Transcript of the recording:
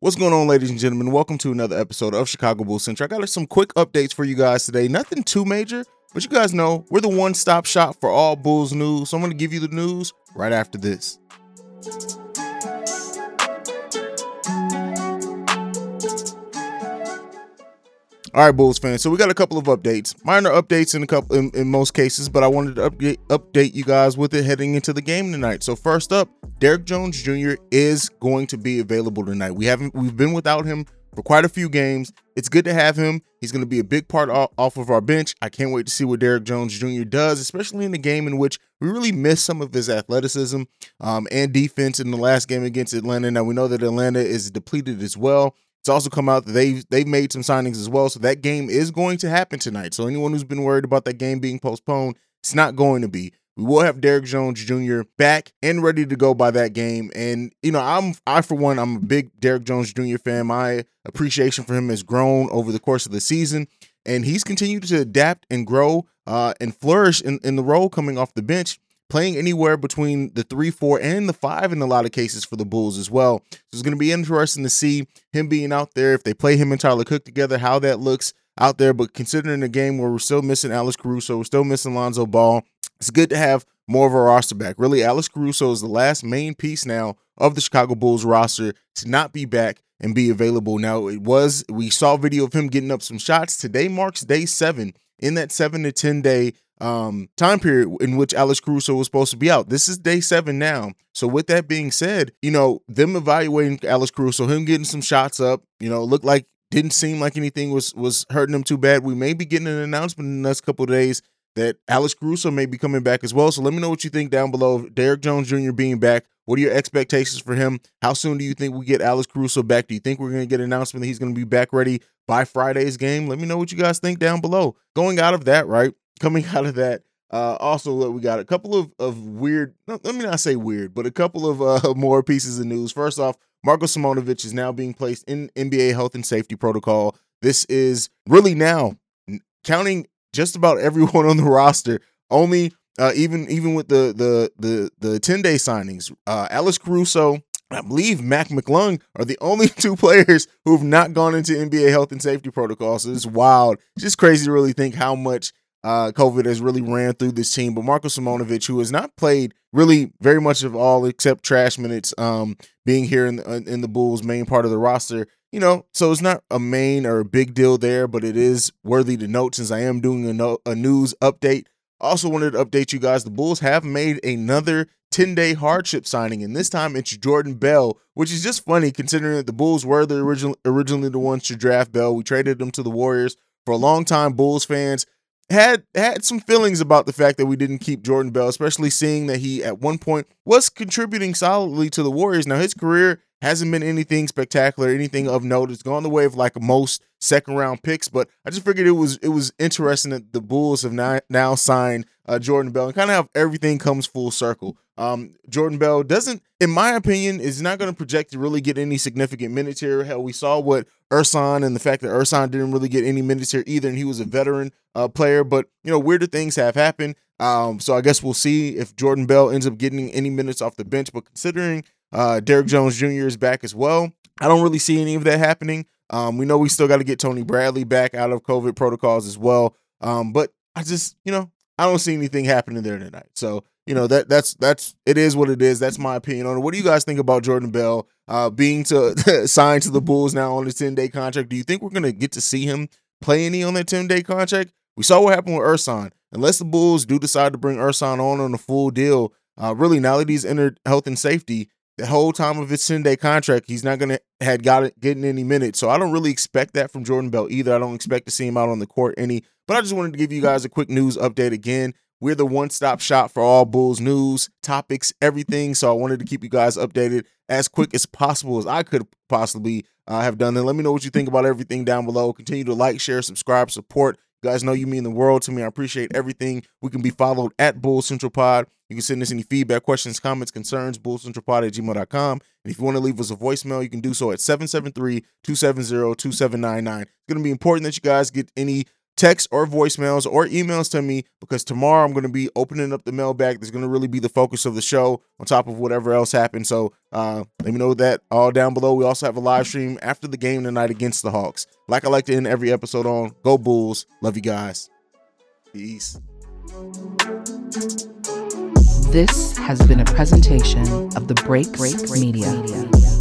What's going on, ladies and gentlemen? Welcome to another episode of Chicago Bulls Central. I got some quick updates for you guys today. Nothing too major, but you guys know we're the one stop shop for all Bulls news. So I'm going to give you the news right after this. All right, Bulls fans. So we got a couple of updates, minor updates in a couple in, in, most cases, but I wanted to update update you guys with it heading into the game tonight. So first up, Derrick Jones Jr. is going to be available tonight. We haven't we've been without him for quite a few games. It's good to have him. He's going to be a big part off of our bench. I can't wait to see what Derrick Jones Jr. does, especially in the game in which we really missed some of his athleticism um, and defense in the last game against Atlanta. Now we know that Atlanta is depleted as well. It's also come out that they've they've made some signings as well. So that game is going to happen tonight. So anyone who's been worried about that game being postponed, it's not going to be. We will have Derrick Jones Jr. back and ready to go by that game. And you know, I'm I for one, I'm a big Derrick Jones Jr. fan. My appreciation for him has grown over the course of the season, and he's continued to adapt and grow uh, and flourish in, in the role coming off the bench playing anywhere between the three, four, and the five in a lot of cases for the Bulls as well. So it's going to be interesting to see him being out there. If they play him and Tyler Cook together, how that looks out there. But considering the game where we're still missing Alex Caruso, we're still missing Lonzo Ball, it's good to have more of a roster back. Really, Alex Caruso is the last main piece now of the Chicago Bulls roster to not be back and be available. Now, it was, we saw video of him getting up some shots. Today marks day seven in that seven to 10 day um, time period in which Alex Caruso was supposed to be out. This is day seven now. So with that being said, you know, them evaluating Alex Caruso, him getting some shots up, you know, looked like didn't seem like anything was was hurting him too bad. We may be getting an announcement in the next couple days that Alex Caruso may be coming back as well. So let me know what you think down below. Derrick Jones Jr. being back. What are your expectations for him? How soon do you think we get Alex Caruso back? Do you think we're going to get an announcement that he's going to be back ready by Friday's game? Let me know what you guys think down below. Going out of that, right? coming out of that, uh, also we got a couple of, of weird, let me not say weird, but a couple of uh, more pieces of news. First off, Marko Simonovic is now being placed in NBA health and safety protocol. This is really now counting just about everyone on the roster. Only uh, even even with the the the the 10 day signings, uh, Alex Caruso, I believe Mac McLung are the only two players who have not gone into NBA health and safety protocols. So it's wild. It's just crazy to really think how much uh, COVID has really ran through this team. But Marko Simonovic, who has not played really very much of all except trash minutes, um, being here in the, in the Bulls' main part of the roster, you know, so it's not a main or a big deal there, but it is worthy to note since I am doing a, no, a news update. Also wanted to update you guys: the Bulls have made another 10-day hardship signing, and this time it's Jordan Bell, which is just funny considering that the Bulls were the original originally the ones to draft Bell. We traded him to the Warriors for a long time. Bulls fans had had some feelings about the fact that we didn't keep Jordan Bell, especially seeing that he at one point was contributing solidly to the Warriors. Now his career hasn't been anything spectacular, anything of note. It's gone the way of like most second round picks, but I just figured it was it was interesting that the Bulls have now now signed uh, Jordan Bell and kind of how everything comes full circle. Um, Jordan Bell doesn't, in my opinion, is not going to project to really get any significant minutes here. Hell, we saw what Ersan and the fact that Ersan didn't really get any minutes here either, and he was a veteran uh, player. But you know, weirder things have happened. Um, so I guess we'll see if Jordan Bell ends up getting any minutes off the bench. But considering uh, Derrick Jones Jr. is back as well, I don't really see any of that happening. Um, we know we still got to get Tony Bradley back out of COVID protocols as well. Um, but I just, you know, I don't see anything happening there tonight. So you know that that's that's it is what it is. That's my opinion on it. What do you guys think about Jordan Bell uh, being to signed to the Bulls now on a ten day contract? Do you think we're gonna get to see him play any on that ten day contract? We saw what happened with Ersan. Unless the Bulls do decide to bring Ersan on on a full deal, uh, really now that he's entered health and safety, the whole time of his 10 day contract, he's not gonna had got it getting any minutes. So I don't really expect that from Jordan Bell either. I don't expect to see him out on the court any. But I just wanted to give you guys a quick news update again. We're the one stop shop for all Bulls news, topics, everything. So I wanted to keep you guys updated as quick as possible as I could possibly uh, have done. And let me know what you think about everything down below. Continue to like, share, subscribe, support. Guys know you mean the world to me. I appreciate everything. We can be followed at Bull Central Pod. You can send us any feedback, questions, comments, concerns, bullcentralpod at gmail.com. And if you want to leave us a voicemail, you can do so at 773 270 2799. It's going to be important that you guys get any text or voicemails or emails to me because tomorrow I'm going to be opening up the mailbag. That's going to really be the focus of the show on top of whatever else happens. So uh, let me know that all down below. We also have a live stream after the game tonight against the Hawks. Like I like to end every episode on Go Bulls. Love you guys. Peace. This has been a presentation of the Break Break Media. Media.